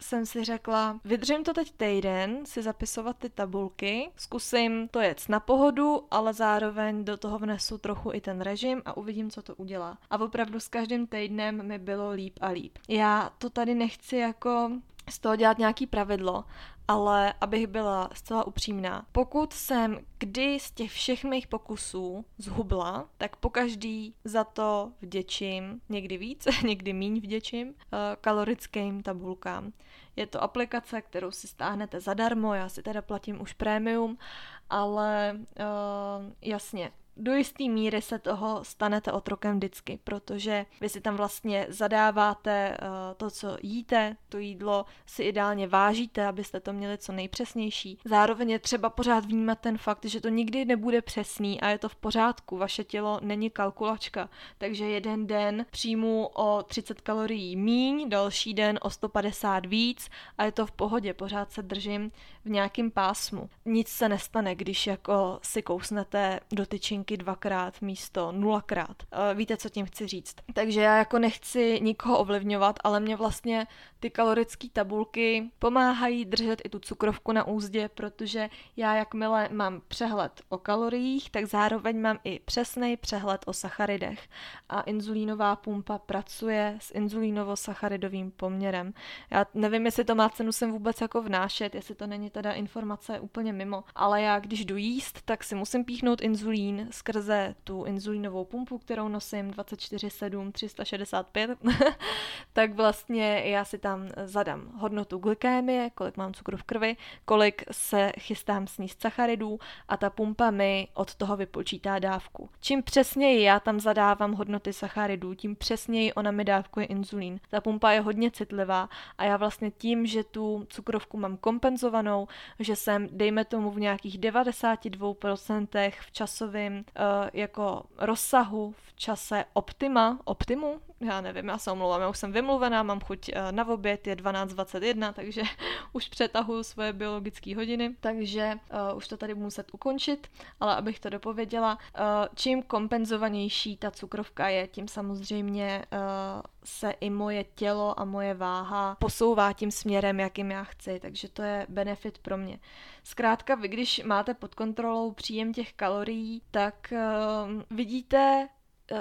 jsem si řekla, vydržím to teď týden, si zapisovat ty tabulky, zkusím to jet na pohodu, ale zároveň do toho vnesu trochu i ten režim a uvidím, co to udělá. A opravdu s každým týdnem mi bylo líp a líp. Já to tady nechci jako z toho dělat nějaký pravidlo, ale abych byla zcela upřímná, pokud jsem kdy z těch všech mých pokusů zhubla, tak pokaždý za to vděčím, někdy víc, [LAUGHS] někdy míň vděčím, uh, kalorickým tabulkám. Je to aplikace, kterou si stáhnete zadarmo, já si teda platím už prémium, ale uh, jasně, do jisté míry se toho stanete otrokem vždycky, protože vy si tam vlastně zadáváte uh, to, co jíte, to jídlo si ideálně vážíte, abyste to měli co nejpřesnější. Zároveň je třeba pořád vnímat ten fakt, že to nikdy nebude přesný a je to v pořádku. Vaše tělo není kalkulačka, takže jeden den přijmu o 30 kalorií míň, další den o 150 víc a je to v pohodě, pořád se držím v nějakém pásmu. Nic se nestane, když jako si kousnete do tyčinky dvakrát místo nulakrát. Eh, víte, co tím chci říct. Takže já jako nechci nikoho ovlivňovat, ale mě vlastně ty kalorické tabulky pomáhají držet i tu cukrovku na úzdě, protože já jakmile mám přehled o kaloriích, tak zároveň mám i přesný přehled o sacharidech. A inzulínová pumpa pracuje s inzulínovo-sacharidovým poměrem. Já nevím, jestli to má cenu sem vůbec jako vnášet, jestli to není teda informace úplně mimo, ale já když jdu jíst, tak si musím píchnout inzulín skrze tu inzulínovou pumpu, kterou nosím 24-7 365, [LAUGHS] tak vlastně já si tam zadám hodnotu glykémie, kolik mám cukru v krvi, kolik se chystám sníst sacharidů a ta pumpa mi od toho vypočítá dávku. Čím přesněji já tam zadávám hodnoty sacharidů, tím přesněji ona mi dávkuje inzulín. Ta pumpa je hodně citlivá a já vlastně tím, že tu cukrovku mám kompenzovanou, že jsem, dejme tomu, v nějakých 92% v časovém uh, jako rozsahu, v čase optima, optimu, já nevím, já se omlouvám, já už jsem vymluvená, mám chuť uh, na oběd, je 12.21, takže [LAUGHS] už přetahuju svoje biologické hodiny, takže uh, už to tady budu muset ukončit, ale abych to dopověděla, uh, čím kompenzovanější ta cukrovka je, tím samozřejmě uh, se i moje tělo a moje váha posouvá tím směrem, jakým já chci, takže to je benefit pro mě. Zkrátka, vy když máte pod kontrolou příjem těch kalorií, tak uh, vidíte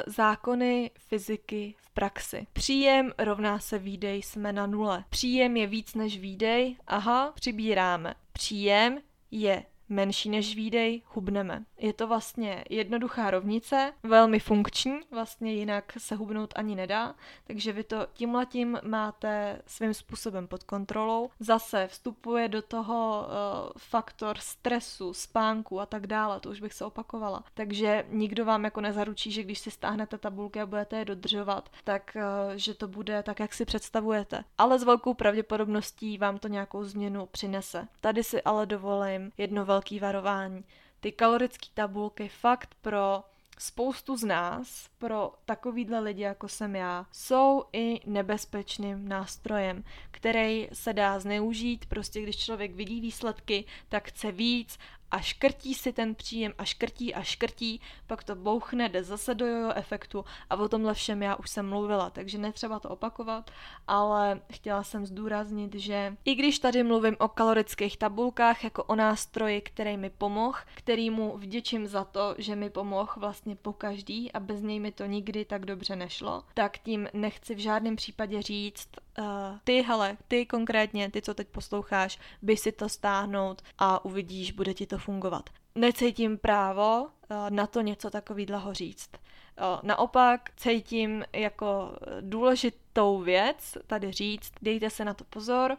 zákony fyziky v praxi. Příjem rovná se výdej, jsme na nule. Příjem je víc než výdej, aha, přibíráme. Příjem je menší než výdej, hubneme. Je to vlastně jednoduchá rovnice, velmi funkční, vlastně jinak se hubnout ani nedá, takže vy to tímhletím máte svým způsobem pod kontrolou. Zase vstupuje do toho uh, faktor stresu, spánku a tak dále, to už bych se opakovala. Takže nikdo vám jako nezaručí, že když si stáhnete tabulky a budete je dodržovat, tak uh, že to bude tak, jak si představujete. Ale s velkou pravděpodobností vám to nějakou změnu přinese. Tady si ale dovolím jedno velké varování ty kalorické tabulky fakt pro spoustu z nás, pro takovýhle lidi, jako jsem já, jsou i nebezpečným nástrojem, který se dá zneužít. Prostě když člověk vidí výsledky, tak chce víc a škrtí si ten příjem a škrtí a škrtí, pak to bouchne, jde zase do jojo efektu a o tomhle všem já už jsem mluvila, takže netřeba to opakovat, ale chtěla jsem zdůraznit, že i když tady mluvím o kalorických tabulkách jako o nástroji, který mi pomohl, který mu vděčím za to, že mi pomohl vlastně po každý a bez něj mi to nikdy tak dobře nešlo, tak tím nechci v žádném případě říct, uh, ty hele, ty konkrétně, ty co teď posloucháš, by si to stáhnout a uvidíš, bude ti to fungovat. Necítím právo eh, na to něco takového říct. Eh, naopak cítím jako důležitou věc tady říct, dejte se na to pozor,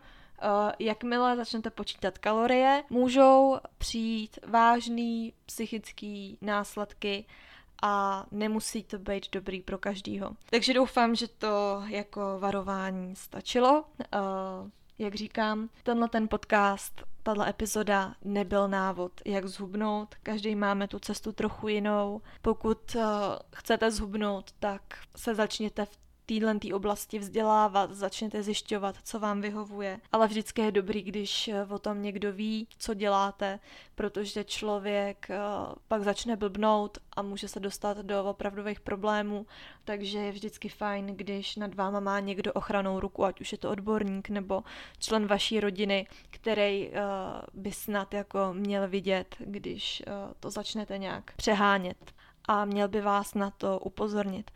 jakmile začnete počítat kalorie, můžou přijít vážný psychický následky a nemusí to být dobrý pro každýho. Takže doufám, že to jako varování stačilo. Jak říkám, tenhle ten podcast tahle epizoda nebyl návod, jak zhubnout. Každý máme tu cestu trochu jinou. Pokud uh, chcete zhubnout, tak se začněte v téhle tý oblasti vzdělávat, začněte zjišťovat, co vám vyhovuje. Ale vždycky je dobrý, když eh, o tom někdo ví, co děláte, protože člověk eh, pak začne blbnout a může se dostat do opravdových problémů, takže je vždycky fajn, když nad váma má někdo ochranou ruku, ať už je to odborník nebo člen vaší rodiny, který uh, by snad jako měl vidět, když to začnete nějak přehánět a měl by vás na to upozornit.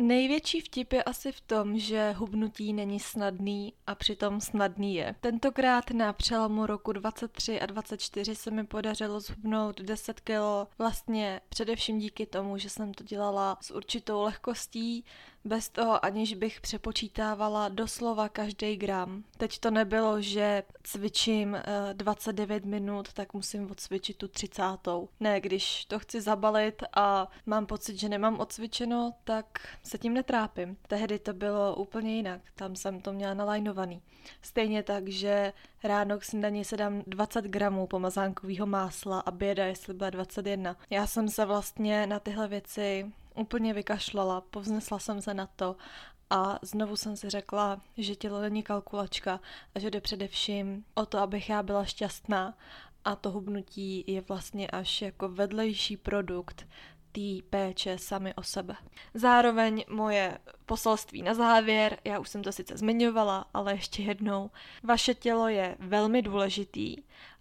Největší vtip je asi v tom, že hubnutí není snadný a přitom snadný je. Tentokrát na přelomu roku 23 a 24 se mi podařilo zhubnout 10 kg, vlastně především díky tomu, že jsem to dělala s určitou lehkostí, bez toho aniž bych přepočítávala doslova každý gram. Teď to nebylo, že cvičím 29 eh, minut, tak musím odcvičit tu 30. Ne, když to chci zabalit a mám pocit, že nemám odcvičeno, tak se tím netrápím. Tehdy to bylo úplně jinak, tam jsem to měla nalajnovaný. Stejně tak, že ráno k snídani se dám 20 gramů pomazánkového másla a běda, jestli bude 21. Já jsem se vlastně na tyhle věci úplně vykašlala, povznesla jsem se na to a znovu jsem si řekla, že tělo není kalkulačka a že jde především o to, abych já byla šťastná a to hubnutí je vlastně až jako vedlejší produkt té péče sami o sebe. Zároveň moje poselství na závěr, já už jsem to sice zmiňovala, ale ještě jednou, vaše tělo je velmi důležitý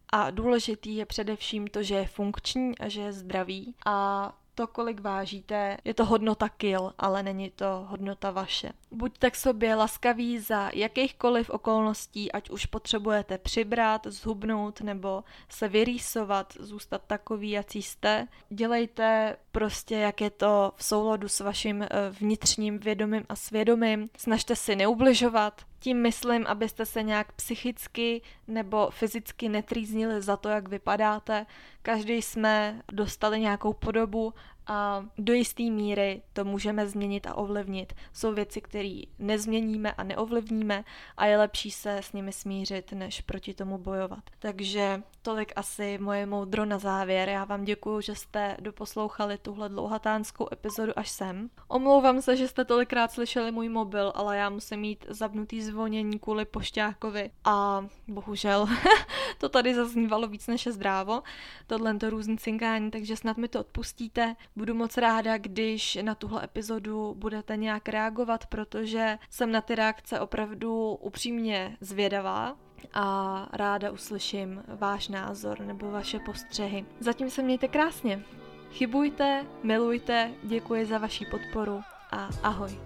a důležitý je především to, že je funkční a že je zdravý a to, kolik vážíte, je to hodnota kil, ale není to hodnota vaše. Buďte k sobě laskaví za jakýchkoliv okolností, ať už potřebujete přibrat, zhubnout nebo se vyrýsovat, zůstat takový, jak jste. Dělejte prostě, jak je to v souladu s vaším eh, vnitřním vědomím a svědomím. Snažte si neubližovat, tím myslím, abyste se nějak psychicky nebo fyzicky netrýznili za to, jak vypadáte. Každý jsme dostali nějakou podobu a do jisté míry to můžeme změnit a ovlivnit. Jsou věci, které nezměníme a neovlivníme a je lepší se s nimi smířit, než proti tomu bojovat. Takže tolik asi moje moudro na závěr. Já vám děkuji, že jste doposlouchali tuhle dlouhatánskou epizodu až sem. Omlouvám se, že jste tolikrát slyšeli můj mobil, ale já musím mít zapnutý zvonění kvůli pošťákovi a bohužel [LAUGHS] to tady zaznívalo víc než je zdrávo, tohle to různý cinkání, takže snad mi to odpustíte. Budu moc ráda, když na tuhle epizodu budete nějak reagovat, protože jsem na ty reakce opravdu upřímně zvědavá a ráda uslyším váš názor nebo vaše postřehy. Zatím se mějte krásně. Chybujte, milujte, děkuji za vaši podporu a ahoj.